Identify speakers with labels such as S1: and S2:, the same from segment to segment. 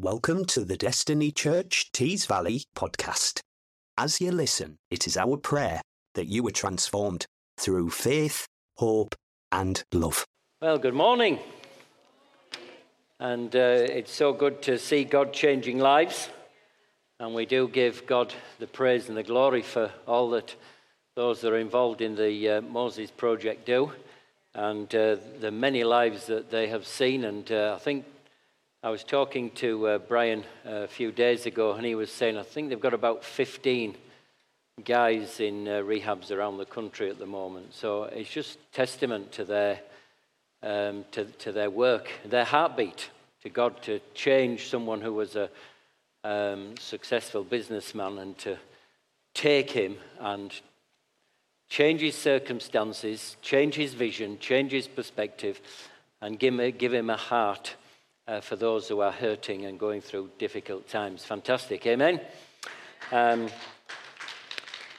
S1: Welcome to the Destiny Church Tees Valley podcast. As you listen, it is our prayer that you are transformed through faith, hope, and love.
S2: Well, good morning. And uh, it's so good to see God changing lives. And we do give God the praise and the glory for all that those that are involved in the uh, Moses Project do and uh, the many lives that they have seen. And uh, I think I was talking to uh, Brian uh, a few days ago, and he was saying I think they've got about 15 guys in uh, rehabs around the country at the moment. So it's just testament to their um, to, to their work, their heartbeat to God to change someone who was a um, successful businessman and to take him and change his circumstances, change his vision, change his perspective, and give him, give him a heart uh, for those who are hurting and going through difficult times. Fantastic, amen? Um,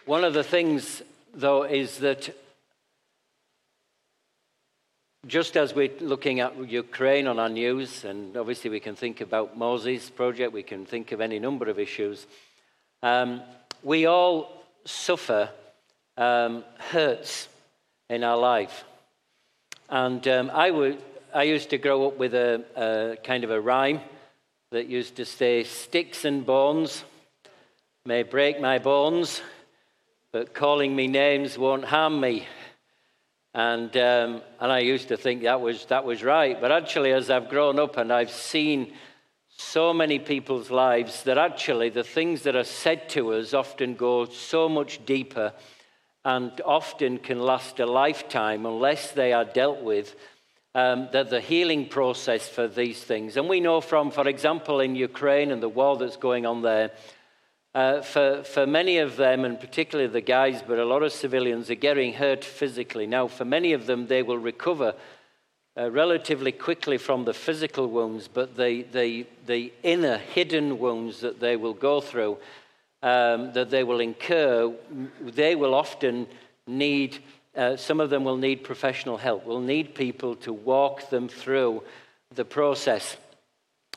S2: one of the things, though, is that just as we're looking at Ukraine on our news, and obviously we can think about Moses project, we can think of any number of issues, um, we all suffer um, hurts in our life. And um, I, would, I used to grow up with a, a kind of a rhyme that used to say, Sticks and bones may break my bones, but calling me names won't harm me. And, um, and I used to think that was, that was right. But actually, as I've grown up and I've seen so many people's lives, that actually the things that are said to us often go so much deeper and often can last a lifetime unless they are dealt with. Um, that the healing process for these things, and we know from, for example, in Ukraine and the war that's going on there, uh, for, for many of them, and particularly the guys, but a lot of civilians are getting hurt physically. Now, for many of them, they will recover uh, relatively quickly from the physical wounds, but the, the, the inner hidden wounds that they will go through um, that they will incur, they will often need, uh, some of them will need professional help, We'll need people to walk them through the process.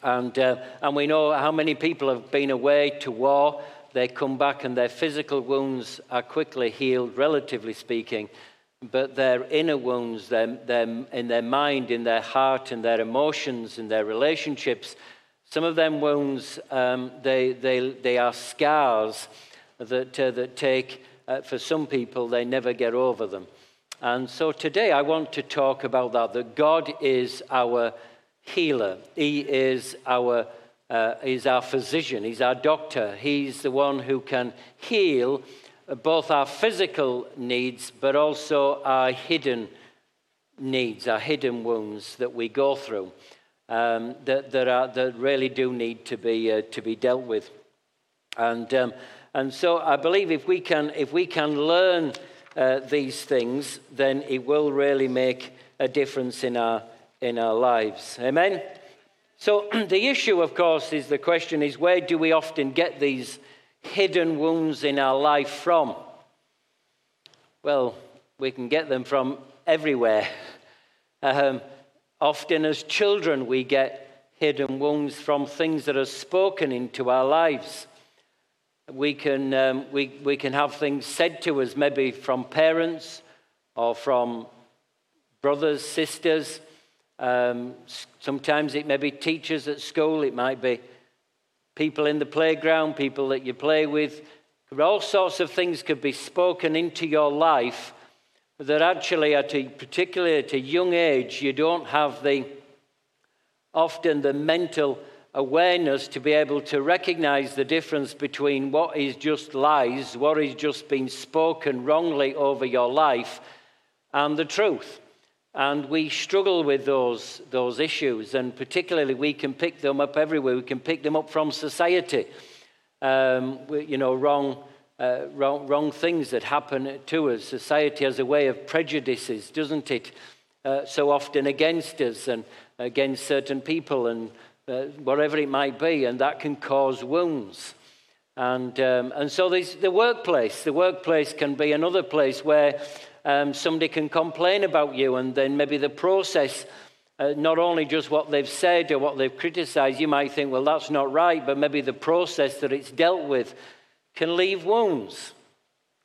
S2: And, uh, and we know how many people have been away to war. They come back and their physical wounds are quickly healed, relatively speaking. But their inner wounds, their, their, in their mind, in their heart, in their emotions, in their relationships, some of them wounds, um, they, they, they are scars that, uh, that take, uh, for some people, they never get over them. And so today I want to talk about that, that God is our healer. He is our, uh, he's our physician. He's our doctor. He's the one who can heal both our physical needs, but also our hidden needs, our hidden wounds that we go through um, that, that, are, that really do need to be, uh, to be dealt with. And, um, and so I believe if we can, if we can learn uh, these things, then it will really make a difference in our, in our lives. Amen? So the issue, of course, is the question is where do we often get these hidden wounds in our life from? Well, we can get them from everywhere. Um, Often, as children, we get hidden wounds from things that are spoken into our lives. We can, um, we, we can have things said to us, maybe from parents or from brothers, sisters. Um, sometimes it may be teachers at school, it might be people in the playground, people that you play with. All sorts of things could be spoken into your life that actually, at a, particularly at a young age, you don't have the often the mental awareness to be able to recognize the difference between what is just lies, what is just being spoken wrongly over your life, and the truth. And we struggle with those, those issues, and particularly we can pick them up everywhere. We can pick them up from society. Um, you know, wrong uh, wrong, wrong, things that happen to us. Society has a way of prejudices, doesn't it? Uh, so often against us and against certain people and uh, whatever it might be, and that can cause wounds. And, um, and so the workplace. The workplace can be another place where um, somebody can complain about you, and then maybe the process uh, not only just what they've said or what they've criticized, you might think, well, that's not right, but maybe the process that it's dealt with can leave wounds.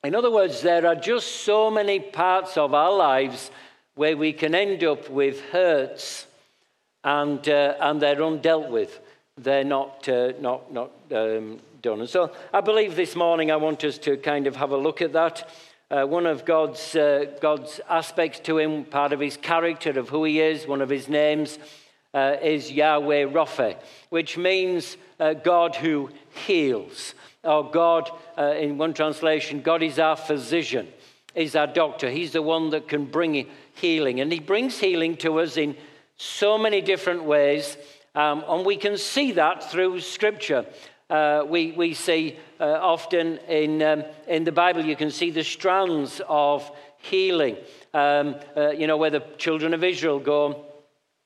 S2: In other words, there are just so many parts of our lives where we can end up with hurts and, uh, and they're undealt with. They're not, uh, not, not um, done. And so I believe this morning I want us to kind of have a look at that. Uh, one of God's, uh, God's aspects to him, part of his character, of who he is, one of his names uh, is Yahweh Rapha, which means uh, God who heals. Or God, in one translation, God is our physician, is our doctor. He's the one that can bring healing. And he brings healing to us in so many different ways. Um, and we can see that through Scripture. Uh, we, we see uh, often in, um, in the Bible, you can see the strands of healing. Um, uh, you know, where the children of Israel go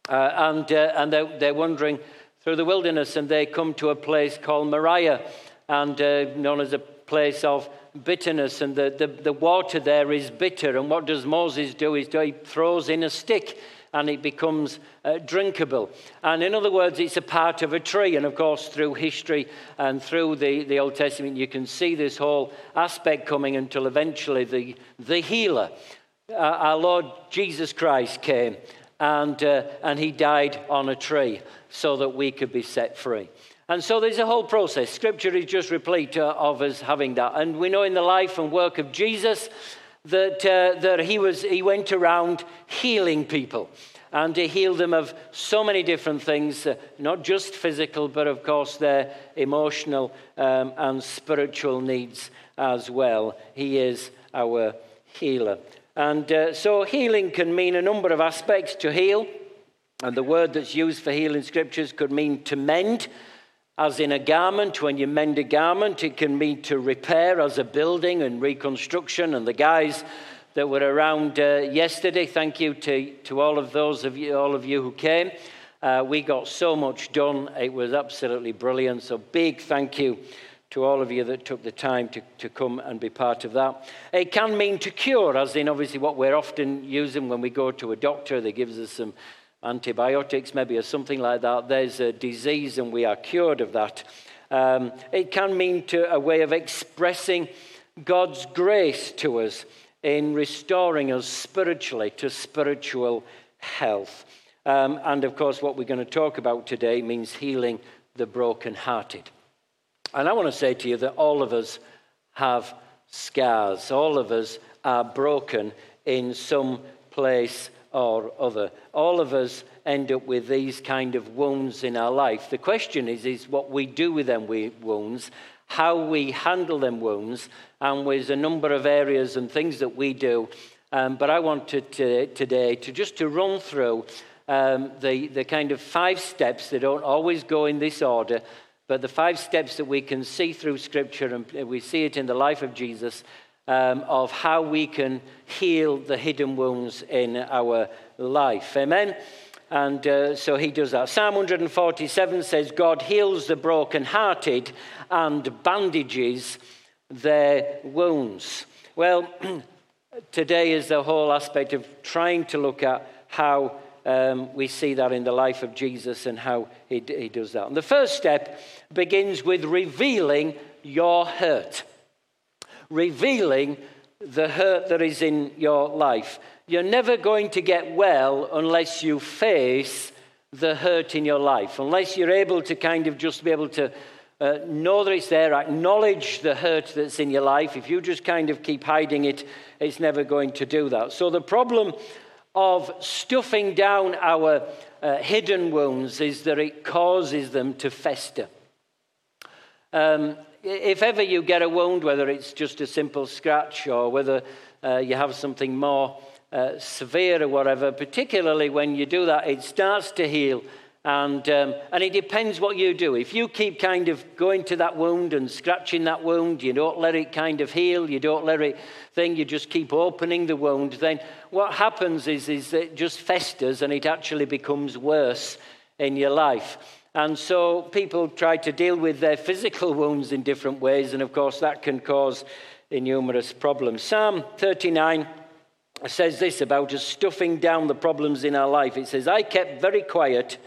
S2: uh, and, uh, and they're, they're, wandering through the wilderness and they come to a place called Moriah, and uh, known as a place of bitterness. And the, the, the water there is bitter. And what does Moses do? Is He throws in a stick and it becomes uh, drinkable. And in other words, it's a part of a tree. And of course, through history and through the, the Old Testament, you can see this whole aspect coming until eventually the, the healer, uh, our Lord Jesus Christ, came and, uh, and he died on a tree so that we could be set free. And so there's a whole process. Scripture is just replete uh, of us having that. And we know in the life and work of Jesus that, uh, that he, was, he went around healing people. And he healed them of so many different things, uh, not just physical, but of course their emotional um, and spiritual needs as well. He is our healer. And uh, so healing can mean a number of aspects to heal. And the word that's used for healing scriptures could mean to mend as in a garment, when you mend a garment, it can mean to repair as a building and reconstruction. And the guys that were around uh, yesterday, thank you to, to all of those of you, all of you who came. Uh, we got so much done. It was absolutely brilliant. So big thank you to all of you that took the time to, to come and be part of that. It can mean to cure, as in obviously what we're often using when we go to a doctor. They gives us some antibiotics, maybe, or something like that. There's a disease and we are cured of that. Um, it can mean to a way of expressing God's grace to us in restoring us spiritually to spiritual health. Um, and of course, what we're going to talk about today means healing the brokenhearted. And I want to say to you that all of us have scars, all of us are broken in some place or other. All of us end up with these kind of wounds in our life. The question is, is what we do with them wounds, how we handle them wounds, and there's a number of areas and things that we do. Um, but I wanted to, today to just to run through um, the, the kind of five steps. They don't always go in this order, but the five steps that we can see through Scripture, and we see it in the life of Jesus, um, of how we can heal the hidden wounds in our life. Amen? And uh, so he does that. Psalm 147 says, God heals the brokenhearted and bandages their wounds. Well, today is the whole aspect of trying to look at how um, we see that in the life of Jesus and how he, he does that. And the first step begins with revealing your hurt revealing the hurt that is in your life. You're never going to get well unless you face the hurt in your life, unless you're able to kind of just be able to uh, know that it's there, acknowledge the hurt that's in your life. If you just kind of keep hiding it, it's never going to do that. So, the problem of stuffing down our uh, hidden wounds is that it causes them to fester. Um, if ever you get a wound, whether it's just a simple scratch or whether uh, you have something more uh, severe or whatever, particularly when you do that, it starts to heal. And, um, and it depends what you do. If you keep kind of going to that wound and scratching that wound, you don't let it kind of heal, you don't let it thing, you just keep opening the wound, then what happens is, is it just festers and it actually becomes worse in your life. And so people try to deal with their physical wounds in different ways, and of course, that can cause numerous problems. Psalm 39 says this about us stuffing down the problems in our life. It says, I kept very quiet,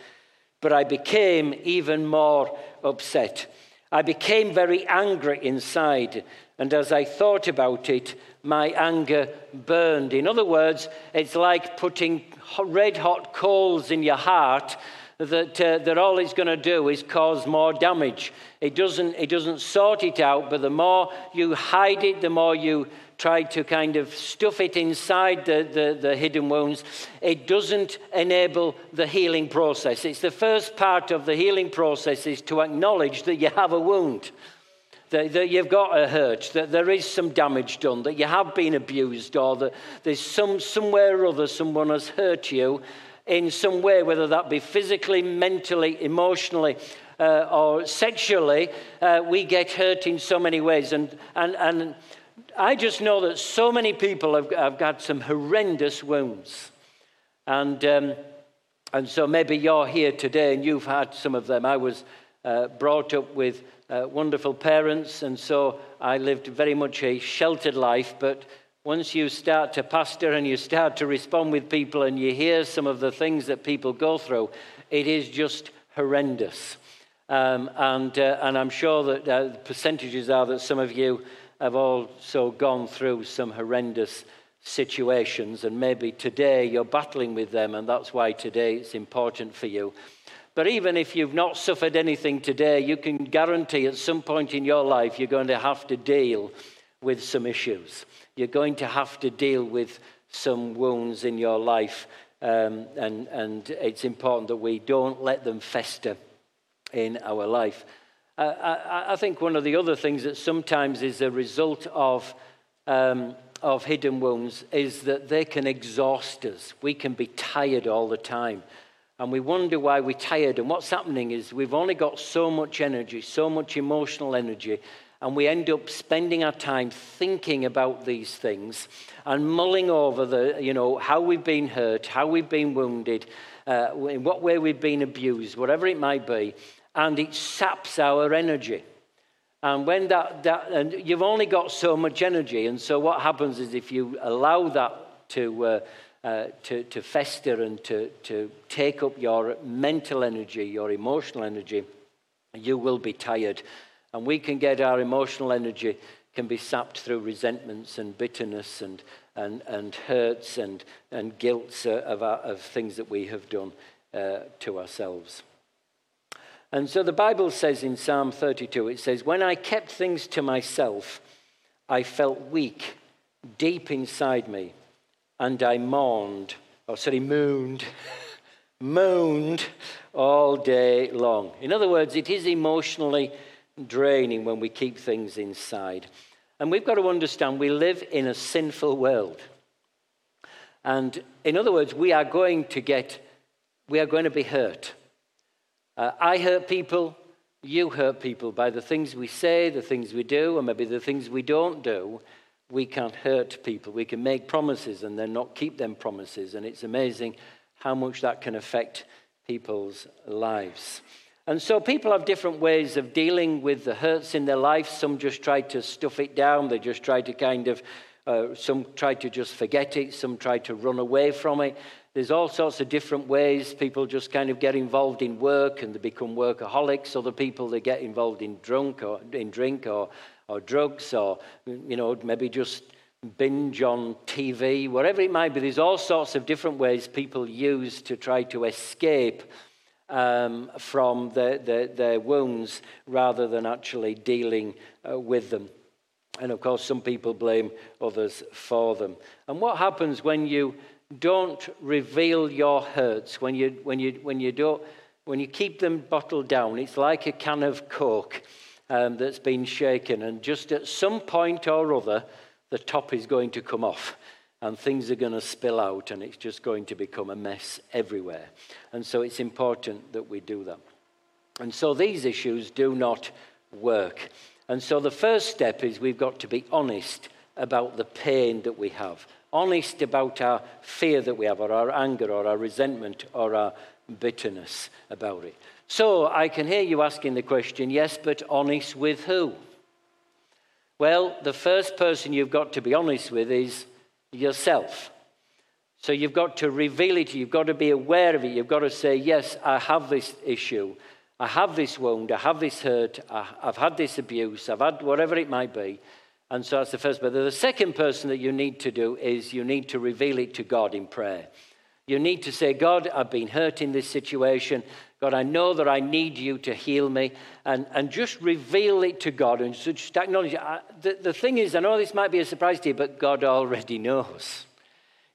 S2: but I became even more upset. I became very angry inside, and as I thought about it, my anger burned. In other words, it's like putting red hot coals in your heart that, uh, that all it's going to do is cause more damage. It doesn't, it doesn't sort it out, but the more you hide it, the more you try to kind of stuff it inside the, the, the hidden wounds, it doesn't enable the healing process. It's the first part of the healing process is to acknowledge that you have a wound. That, that, you've got a hurt, that there is some damage done, that you have been abused, or that there's some, somewhere or other someone has hurt you, in some way, whether that be physically, mentally, emotionally, uh, or sexually, uh, we get hurt in so many ways. And, and, and I just know that so many people have, have got some horrendous wounds. And, um, and so maybe you're here today and you've had some of them. I was uh, brought up with uh, wonderful parents, and so I lived very much a sheltered life, but once you start to pastor and you start to respond with people and you hear some of the things that people go through, it is just horrendous. Um, and, uh, and I'm sure that uh, the percentages are that some of you have also gone through some horrendous situations, and maybe today you're battling with them, and that's why today it's important for you. But even if you've not suffered anything today, you can guarantee at some point in your life you're going to have to deal with some issues. You're going to have to deal with some wounds in your life, um, and, and it's important that we don't let them fester in our life. Uh, I, I, think one of the other things that sometimes is a result of, um, of hidden wounds is that they can exhaust us. We can be tired all the time. And we wonder why we're tired. And what's happening is we've only got so much energy, so much emotional energy, and we end up spending our time thinking about these things and mulling over the, you know, how we've been hurt, how we've been wounded, uh, in what way we've been abused, whatever it might be, and it saps our energy. And when that, that and you've only got so much energy, and so what happens is if you allow that to, uh, uh, to, to fester and to, to take up your mental energy, your emotional energy, you will be tired and we can get our emotional energy can be sapped through resentments and bitterness and, and, and hurts and, and guilt of, our, of things that we have done uh, to ourselves. And so the Bible says in Psalm 32, it says, When I kept things to myself, I felt weak deep inside me, and I mourned, or sorry, moaned, moaned all day long. In other words, it is emotionally draining when we keep things inside. And we've got to understand we live in a sinful world. And in other words, we are going to get, we are going to be hurt. Uh, I hurt people, you hurt people by the things we say, the things we do, or maybe the things we don't do. We can't hurt people. We can make promises and then not keep them promises. And it's amazing how much that can affect people's lives. And so people have different ways of dealing with the hurts in their life. Some just try to stuff it down, they just try to kind of, uh, some try to just forget it, some try to run away from it. There's all sorts of different ways. People just kind of get involved in work and they become workaholics. Other people, they get involved in drunk or in drink or, or drugs or, you know, maybe just binge on TV, whatever it might be. There's all sorts of different ways people use to try to escape um, from their, their, their, wounds rather than actually dealing uh, with them. And of course, some people blame others for them. And what happens when you don't reveal your hurts, when you, when you, when you, don't, when you keep them bottled down? It's like a can of Coke um, that's been shaken, and just at some point or other, the top is going to come off and things are going to spill out and it's just going to become a mess everywhere. And so it's important that we do that. And so these issues do not work. And so the first step is we've got to be honest about the pain that we have, honest about our fear that we have, or our anger, or our resentment, or our bitterness about it. So I can hear you asking the question yes, but honest with who? Well, the first person you've got to be honest with is yourself. So you've got to reveal it, you've got to be aware of it, you've got to say, Yes, I have this issue, I have this wound, I have this hurt, I've had this abuse, I've had whatever it might be. And so that's the first. But the second person that you need to do is you need to reveal it to God in prayer. You need to say, God, I've been hurt in this situation. God, I know that I need you to heal me. And, and just reveal it to God and just acknowledge. I, the, the thing is, I know this might be a surprise to you, but God already knows.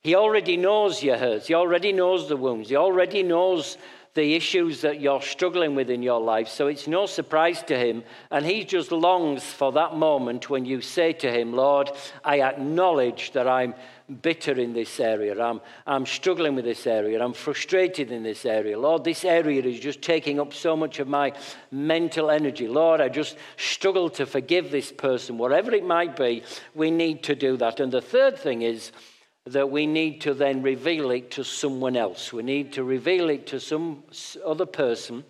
S2: He already knows your hurts. He already knows the wounds. He already knows the issues that you're struggling with in your life. So it's no surprise to him. And he just longs for that moment when you say to him, Lord, I acknowledge that I'm bitter in this area. I'm, I'm struggling with this area. I'm frustrated in this area. Lord, this area is just taking up so much of my mental energy. Lord, I just struggle to forgive this person. Whatever it might be, we need to do that. And the third thing is, that we need to then reveal it to someone else. We need to reveal it to some other person.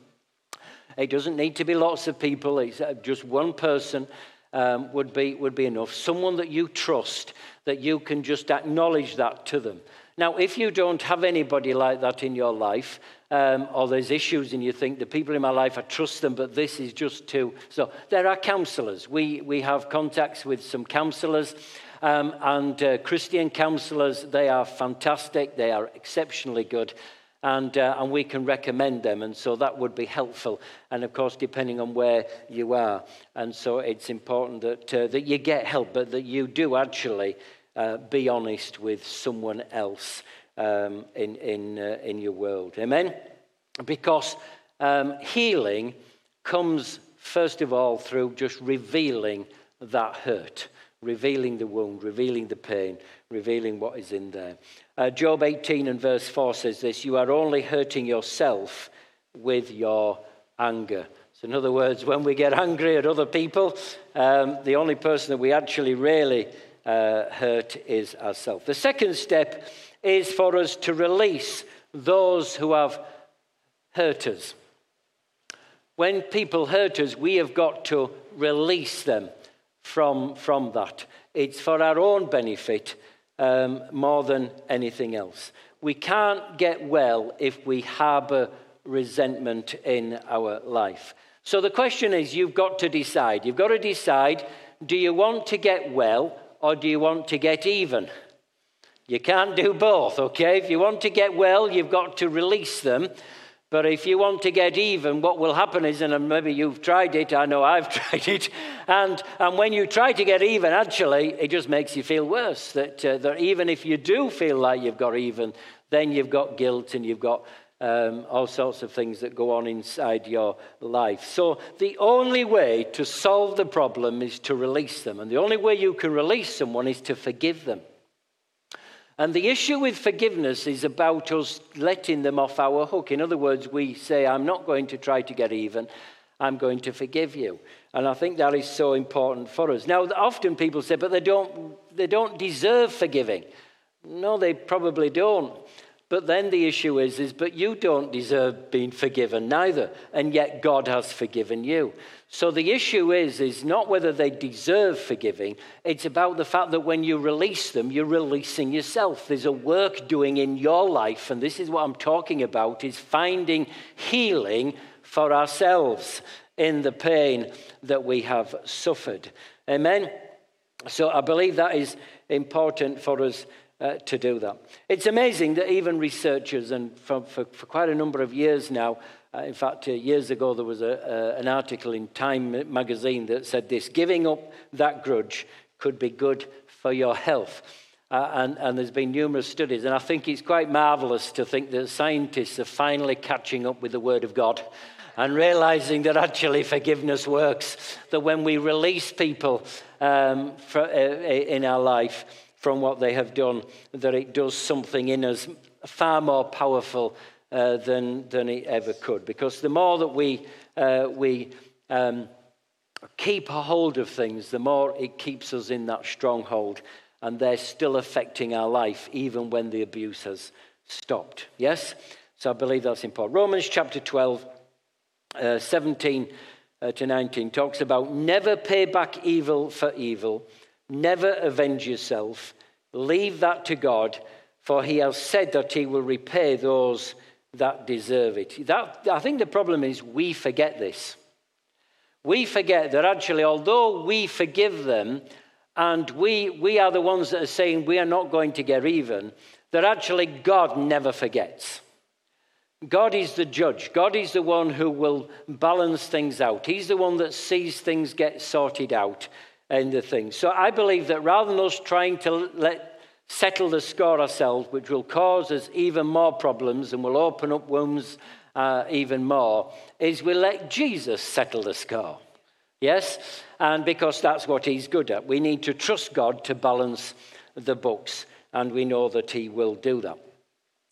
S2: It doesn't need to be lots of people, it's uh, just one person um, would, be, would be enough. Someone that you trust, that you can just acknowledge that to them. Now, if you don't have anybody like that in your life, um, or there's issues and you think the people in my life, I trust them, but this is just too. So there are counselors. We, we have contacts with some counselors. Um, and uh, Christian counselors, they are fantastic, they are exceptionally good. And, uh, and we can recommend them, and so that would be helpful. And of course, depending on where you are. And so it's important that, uh, that you get help, but that you do actually uh, be honest with someone else um, in, in, uh, in your world. Amen? Because um, healing comes, first of all, through just revealing that hurt revealing the wound, revealing the pain, revealing what is in there. Uh, Job 18 and verse 4 says this You are only hurting yourself with your anger. So, in other words, when we get angry at other people, um, the only person that we actually really uh, hurt is ourselves. The second step is for us to release those who have hurt us. When people hurt us, we have got to release them from, from that. It's for our own benefit um, more than anything else. We can't get well if we harbor resentment in our life. So the question is you've got to decide. You've got to decide do you want to get well or do you want to get even? You can't do both, okay? If you want to get well, you've got to release them. But if you want to get even, what will happen is, and maybe you've tried it, I know I've tried it, and, and when you try to get even, actually, it just makes you feel worse. That, uh, that even if you do feel like you've got even, then you've got guilt and you've got um, all sorts of things that go on inside your life. So, the only way to solve the problem is to release them. And the only way you can release someone is to forgive them. And the issue with forgiveness is about us letting them off our hook. In other words, we say, I'm not going to try to get even, I'm going to forgive you. And I think that is so important for us. Now, often people say, but they don't, they don't deserve forgiving. No, they probably don't. But then the issue is, is, but you don't deserve being forgiven neither, and yet God has forgiven you. So the issue is, is not whether they deserve forgiving. It's about the fact that when you release them, you're releasing yourself. There's a work doing in your life, and this is what I'm talking about: is finding healing for ourselves in the pain that we have suffered. Amen. So I believe that is important for us uh, to do that. It's amazing that even researchers, and for, for, for quite a number of years now, uh, in fact, uh, years ago there was a, an article in Time magazine that said this giving up that grudge could be good for your health. Uh, and, and, there's been numerous studies, and I think it's quite marvelous to think that scientists are finally catching up with the Word of God and realizing that actually forgiveness works. That when we release people um, for, uh, in our life, from what they have done, that it does something in us far more powerful uh, than, than it ever could. Because the more that we, uh, we um, keep a hold of things, the more it keeps us in that stronghold, and they're still affecting our life even when the abuse has stopped. Yes? So I believe that's important. Romans chapter 12, uh, 17 uh, to 19 talks about never pay back evil for evil Never avenge yourself. Leave that to God, for he has said that he will repay those that deserve it. That, I think the problem is we forget this. We forget that actually, although we forgive them and we, we are the ones that are saying we are not going to get even, that actually God never forgets. God is the judge. God is the one who will balance things out. He's the one that sees things get sorted out in the thing. So I believe that rather than us trying to let settle the score ourselves, which will cause us even more problems and will open up wounds uh, even more, is we let Jesus settle the score. Yes? And because that's what he's good at. We need to trust God to balance the books, and we know that he will do that.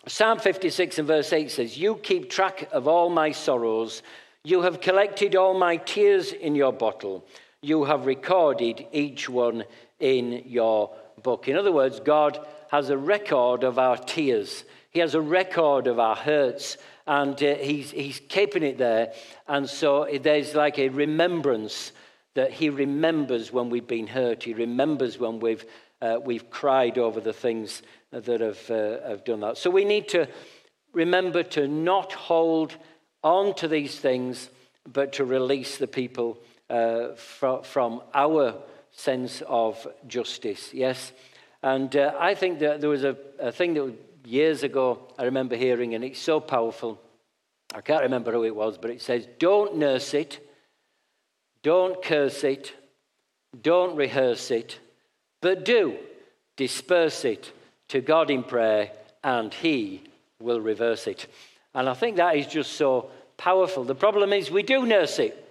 S2: Psalm 56 and verse 8 says, You keep track of all my sorrows. You have collected all my tears in your bottle. You have recorded each one in your book. In other words, God has a record of our tears, He has a record of our hurts, and uh, he's, he's keeping it there. And so there's like a remembrance that He remembers when we've been hurt, He remembers when we've, uh, we've cried over the things that have, uh, have done that. So we need to remember to not hold on to these things, but to release the people uh, from, from our sense of justice. Yes? And uh, I think that there was a, a thing that years ago I remember hearing, and it's so powerful. I can't remember who it was, but it says, Don't nurse it, don't curse it, don't rehearse it, but do disperse it to God in prayer, and He will reverse it. And I think that is just so powerful. The problem is, we do nurse it.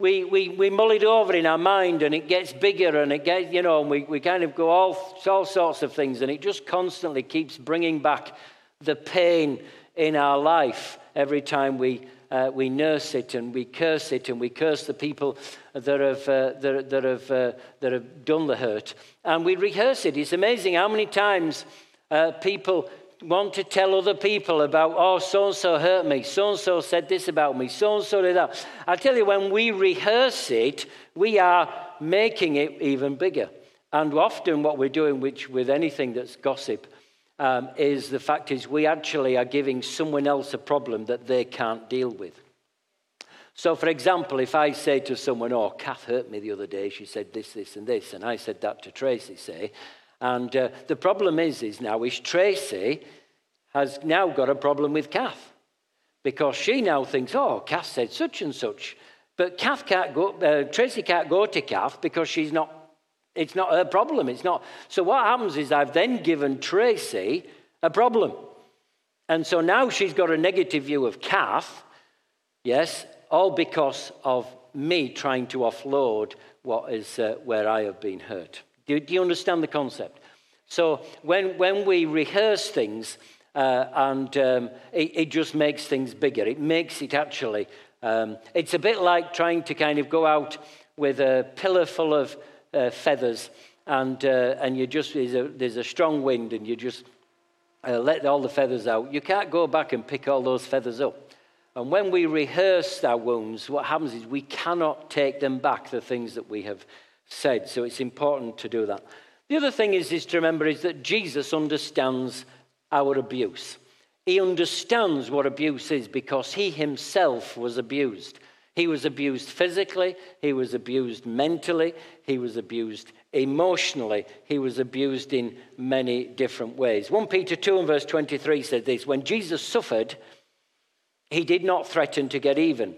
S2: We, we, we mull it over in our mind and it gets bigger and it gets, you know, and we, we kind of go all, all sorts of things and it just constantly keeps bringing back the pain in our life every time we, uh, we nurse it and we curse it and we curse the people that have, uh, that, that, have, uh, that have done the hurt. And we rehearse it. It's amazing how many times uh, people want to tell other people about, oh, so and so hurt me, so and so said this about me, so and so did that. I tell you, when we rehearse it, we are making it even bigger. And often, what we're doing, which with anything that's gossip, um, is the fact is we actually are giving someone else a problem that they can't deal with. So, for example, if I say to someone, Oh, Kath hurt me the other day, she said this, this, and this, and I said that to Tracy, say, and uh, the problem is, is now is Tracy has now got a problem with Kath because she now thinks, oh, Kath said such and such. But Kath can't go, uh, Tracy can't go to Kath because she's not, it's not her problem. It's not. So what happens is I've then given Tracy a problem. And so now she's got a negative view of Kath, yes, all because of me trying to offload what is uh, where I have been hurt. Do, do you understand the concept? So when, when we rehearse things, uh, and um, it, it, just makes things bigger. It makes it actually, um, it's a bit like trying to kind of go out with a pillar full of uh, feathers, and, uh, and you just, there's a, there's a strong wind, and you just uh, let all the feathers out. You can't go back and pick all those feathers up. And when we rehearse our wounds, what happens is we cannot take them back, the things that we have said. So it's important to do that. The other thing is, is to remember is that Jesus understands our abuse. He understands what abuse is because he himself was abused. He was abused physically, he was abused mentally, he was abused emotionally, he was abused in many different ways. 1 Peter 2 and verse 23 said this When Jesus suffered, he did not threaten to get even.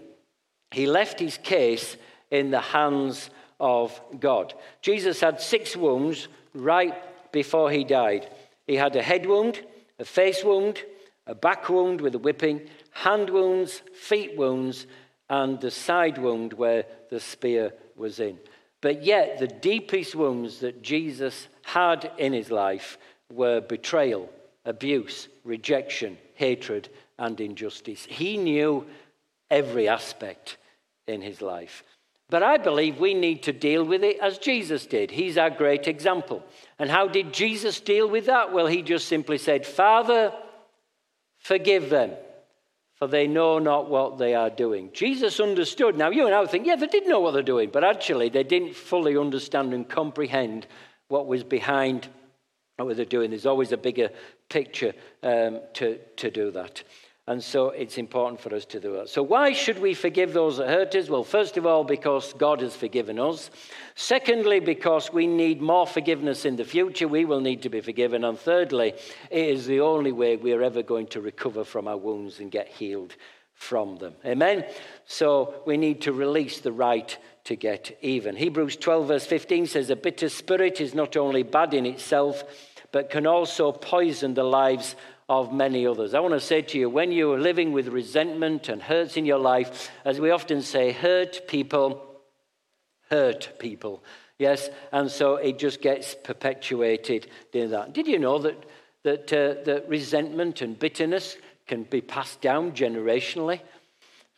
S2: He left his case in the hands of God. Jesus had six wounds right before he died. He had a head wound, a face wound, a back wound with a whipping, hand wounds, feet wounds, and the side wound where the spear was in. But yet, the deepest wounds that Jesus had in his life were betrayal, abuse, rejection, hatred, and injustice. He knew every aspect in his life. But I believe we need to deal with it as Jesus did. He's our great example. And how did Jesus deal with that? Well, he just simply said, Father, forgive them, for they know not what they are doing. Jesus understood. Now, you and I would think, yeah, they did know what they're doing, but actually, they didn't fully understand and comprehend what was behind what they're doing. There's always a bigger picture um, to, to do that. And so it's important for us to do that. So, why should we forgive those that hurt us? Well, first of all, because God has forgiven us. Secondly, because we need more forgiveness in the future. We will need to be forgiven. And thirdly, it is the only way we are ever going to recover from our wounds and get healed from them. Amen? So, we need to release the right to get even. Hebrews 12, verse 15 says, A bitter spirit is not only bad in itself, but can also poison the lives of many others. I want to say to you, when you are living with resentment and hurts in your life, as we often say, hurt people hurt people. Yes, and so it just gets perpetuated in that. Did you know that, that, uh, that resentment and bitterness can be passed down generationally?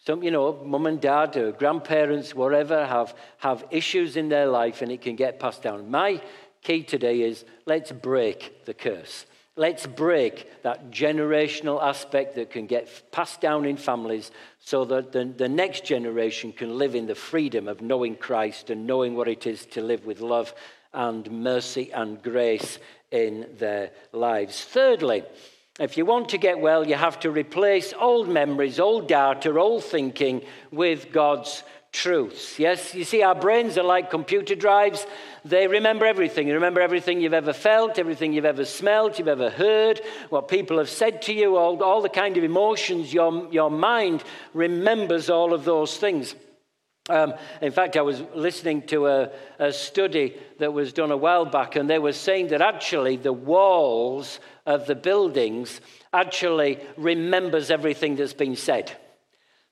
S2: Some, you know, mum and dad or grandparents, whatever, have, have issues in their life and it can get passed down. My key today is let's break the curse. Let's break that generational aspect that can get passed down in families so that the, the next generation can live in the freedom of knowing Christ and knowing what it is to live with love and mercy and grace in their lives. Thirdly, if you want to get well, you have to replace old memories, old data, old thinking with God's truths. Yes, you see, our brains are like computer drives. They remember everything. You remember everything you've ever felt, everything you've ever smelled, you've ever heard, what people have said to you, all, all the kind of emotions. Your, your mind remembers all of those things. Um, in fact, I was listening to a, a study that was done a while back, and they were saying that actually the walls of the buildings actually remembers everything that's been said.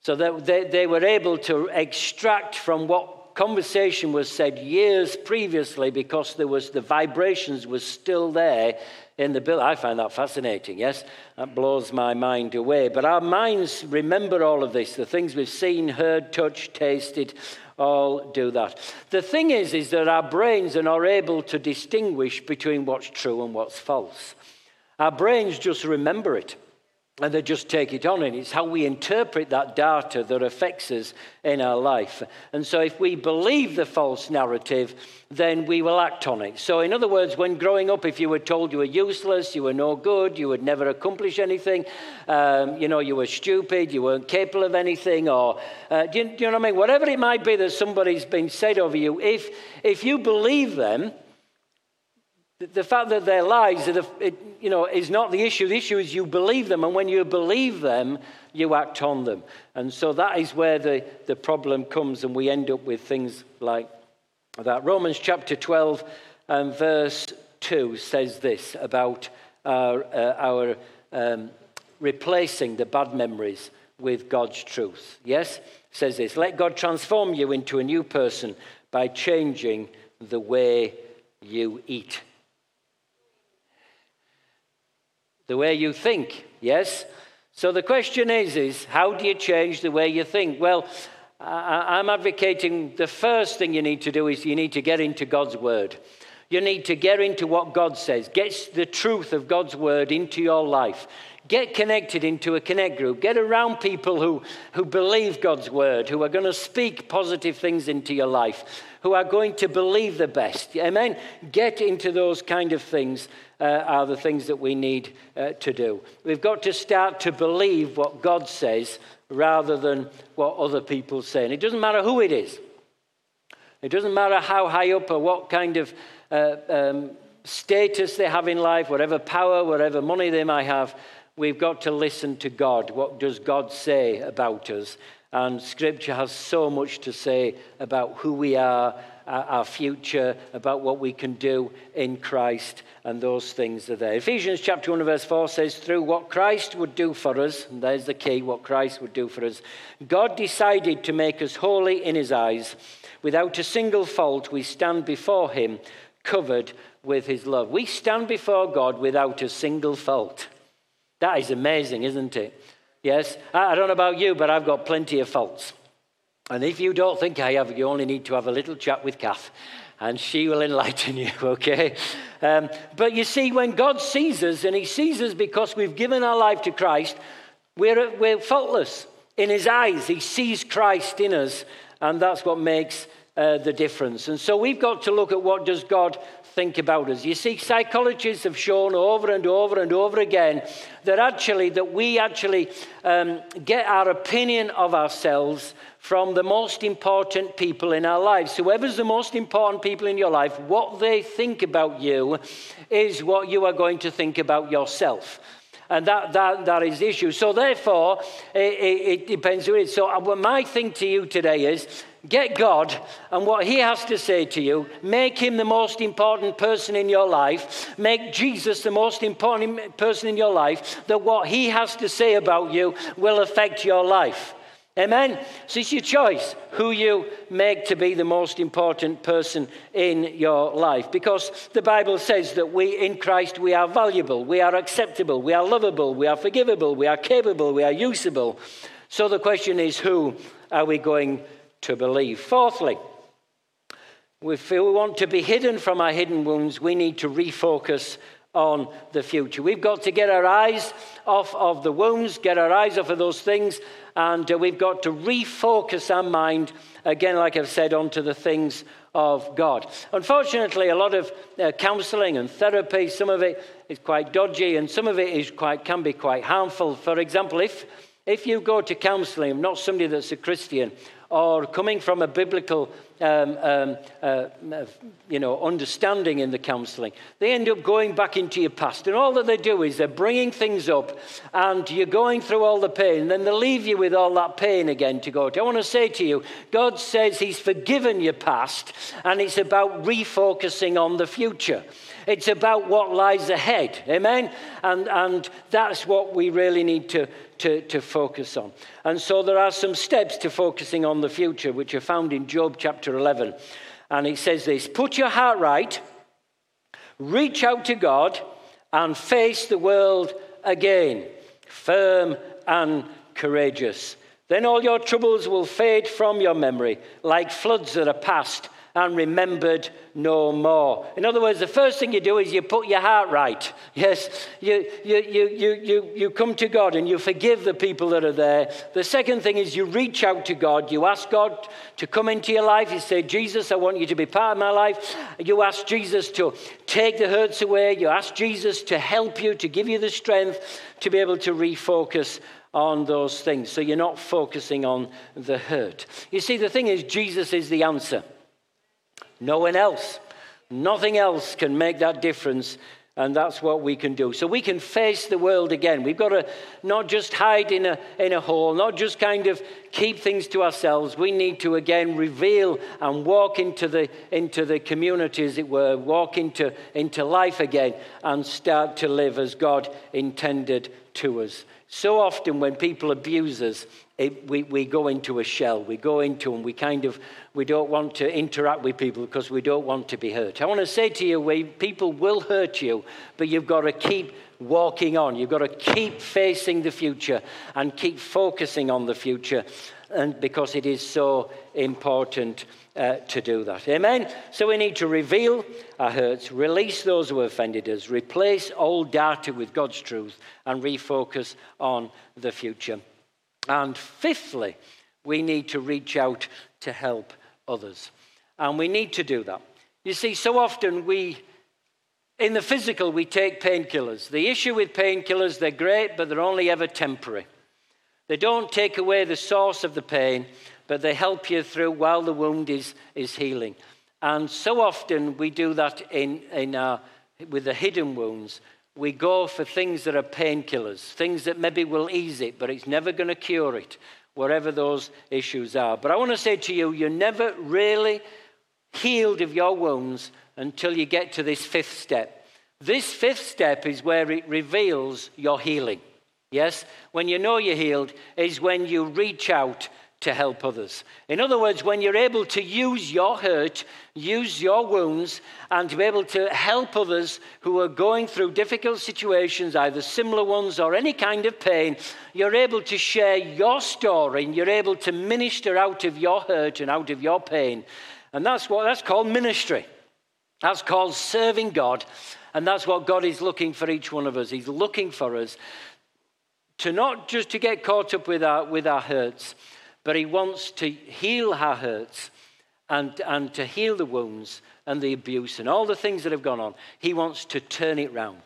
S2: So that they, they were able to extract from what conversation was said years previously because there was the vibrations was still there in the bill. I find that fascinating, yes? That blows my mind away. But our minds remember all of this the things we've seen, heard, touched, tasted, all do that. The thing is, is that our brains are not able to distinguish between what's true and what's false. Our brains just remember it and they just take it on. And it's how we interpret that data that affects us in our life. And so, if we believe the false narrative, then we will act on it. So, in other words, when growing up, if you were told you were useless, you were no good, you would never accomplish anything, um, you know, you were stupid, you weren't capable of anything, or uh, do, you, do you know what I mean? Whatever it might be that somebody's been said over you, if, if you believe them, the fact that they're lies it, you know, is not the issue. The issue is you believe them, and when you believe them, you act on them. And so that is where the, the problem comes, and we end up with things like that. Romans chapter 12 and verse 2 says this about our, uh, our um, replacing the bad memories with God's truth. Yes? Says this Let God transform you into a new person by changing the way you eat the way you think, yes? So the question is, is how do you change the way you think? Well, I'm advocating the first thing you need to do is you need to get into God's word. You need to get into what God says. Get the truth of God's word into your life. Get connected into a connect group. Get around people who, who believe God's word, who are going to speak positive things into your life, who are going to believe the best. Amen? Get into those kind of things uh, are the things that we need uh, to do. We've got to start to believe what God says rather than what other people say. And it doesn't matter who it is, it doesn't matter how high up or what kind of uh, um, status they have in life, whatever power, whatever money they might have. We've got to listen to God. What does God say about us? And Scripture has so much to say about who we are our future, about what we can do in Christ, and those things are there. Ephesians chapter 1, verse 4 says, Through what Christ would do for us, and there's the key, what Christ would do for us, God decided to make us holy in his eyes. Without a single fault, we stand before him covered with his love. We stand before God without a single fault. That is amazing, isn't it? Yes, I don't know about you, but I've got plenty of faults. And if you don't think I have, you only need to have a little chat with Kath, and she will enlighten you, okay? Um, but you see, when God sees us, and He sees us because we've given our life to Christ, we're, we're faultless. In His eyes, He sees Christ in us, and that's what makes uh, the difference. And so we've got to look at what does God think about us. You see, psychologists have shown over and over and over again that actually that we actually um, get our opinion of ourselves from the most important people in our lives. Whoever's the most important people in your life, what they think about you is what you are going to think about yourself. And that, that, that is the issue. So, therefore, it, it, it depends who it is. So, uh, my thing to you today is get God and what He has to say to you. Make Him the most important person in your life. Make Jesus the most important person in your life. That what He has to say about you will affect your life. Amen? So it's your choice who you make to be the most important person in your life. Because the Bible says that we, in Christ, we are valuable, we are acceptable, we are lovable, we are forgivable, we are capable, we are usable. So the question is, who are we going to believe? Fourthly, if we want to be hidden from our hidden wounds, we need to refocus on the future. We've got to get our eyes off of the wounds, get our eyes off of those things, and uh, we've got to refocus our mind, again, like I've said, onto the things of God. Unfortunately, a lot of uh, counseling and therapy, some of it is quite dodgy, and some of it is quite, can be quite harmful. For example, if, if you go to counseling, not somebody that's a Christian, or coming from a biblical um, um, uh, you know, understanding in the counseling. They end up going back into your past. And all that they do is they're bringing things up and you're going through all the pain. And then they leave you with all that pain again to go to. I want to say to you, God says He's forgiven your past and it's about refocusing on the future. It's about what lies ahead. Amen? And, and that's what we really need to, to, to focus on. And so there are some steps to focusing on the future, which are found in Job chapter 11. And he says this Put your heart right, reach out to God, and face the world again, firm and courageous. Then all your troubles will fade from your memory like floods that are past and remembered no more. In other words, the first thing you do is you put your heart right. Yes, you, you, you, you, you, you come to God and you forgive the people that are there. The second thing is you reach out to God. You ask God to come into your life. You say, Jesus, I want you to be part of my life. You ask Jesus to take the hurts away. You ask Jesus to help you, to give you the strength to be able to refocus on those things. So you're not focusing on the hurt. You see, the thing is, Jesus is the answer. No one else. Nothing else can make that difference. And that's what we can do. So we can face the world again. We've got to not just hide in a, in a hole, not just kind of keep things to ourselves. We need to again reveal and walk into the, into the community, as it were, walk into, into life again and start to live as God intended to us. So often when people abuse us, it, we, we go into a shell. We go into and we kind of, we don't want to interact with people because we don't want to be hurt. I want to say to you, we, people will hurt you, but you've got to keep walking on. You've got to keep facing the future and keep focusing on the future and because it is so important uh, to do that. Amen? So we need to reveal our hurts, release those who offended us, replace old data with God's truth, and refocus on the future. And fifthly, we need to reach out to help others. And we need to do that. You see, so often we, in the physical, we take painkillers. The issue with painkillers, they're great, but they're only ever temporary. They don't take away the source of the pain, but they help you through while the wound is, is healing. And so often we do that in, in our, with the hidden wounds. We go for things that are painkillers, things that maybe will ease it, but it's never going to cure it, whatever those issues are. But I want to say to you, you're never really healed of your wounds until you get to this fifth step. This fifth step is where it reveals your healing. Yes? When you know you're healed is when you reach out to help others. In other words, when you're able to use your hurt, use your wounds, and to be able to help others who are going through difficult situations, either similar ones or any kind of pain, you're able to share your story and you're able to minister out of your hurt and out of your pain. And that's what that's called ministry. That's called serving God. And that's what God is looking for each one of us. He's looking for us to not just to get caught up with our, with our hurts, but he wants to heal our hurts and, and to heal the wounds and the abuse and all the things that have gone on. He wants to turn it round.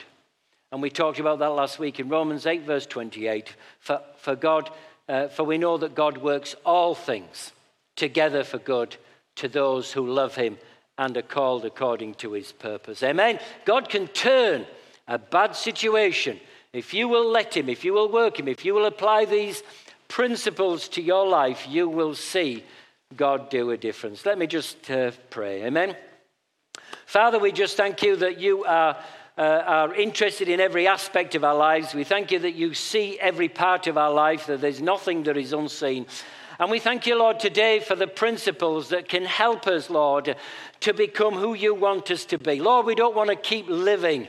S2: And we talked about that last week in Romans 8, verse 28. For, for God, uh, for we know that God works all things together for good to those who love him and are called according to his purpose. Amen. God can turn a bad situation if you will let him, if you will work him, if you will apply these principles to your life, you will see God do a difference. Let me just uh, pray. Amen. Father, we just thank you that you are, uh, are interested in every aspect of our lives. We thank you that you see every part of our life, that there's nothing that is unseen. And we thank you, Lord, today for the principles that can help us, Lord, to become who you want us to be. Lord, we don't want to keep living,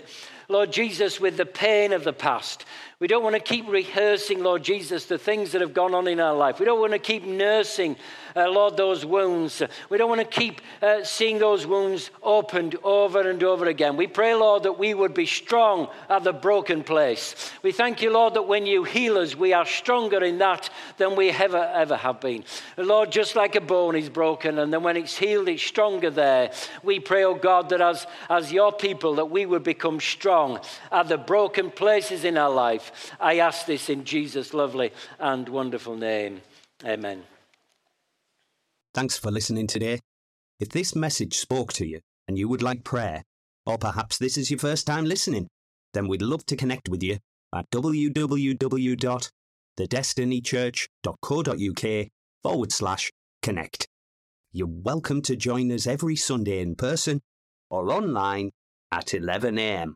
S2: Lord Jesus, with the pain of the past. We don't want to keep rehearsing, Lord Jesus, the things that have gone on in our life. We don't want to keep nursing, uh, Lord, those wounds. We don't want to keep uh, seeing those wounds opened over and over again. We pray, Lord, that we would be strong at the broken place. We thank you, Lord, that when you heal us, we are stronger in that than we ever, ever have been. Lord, just like a bone is broken, and then when it's healed, it's stronger there. We pray, oh God, that as, as your people, that we would become strong at the broken places in our life. I ask this in Jesus' lovely and wonderful name. Amen.
S1: Thanks for listening today. If this message spoke to you and you would like prayer, or perhaps this is your first time listening, then we'd love to connect with you at www.thedestinychurch.co.uk forward slash connect. You're welcome to join us every Sunday in person or online at 11am.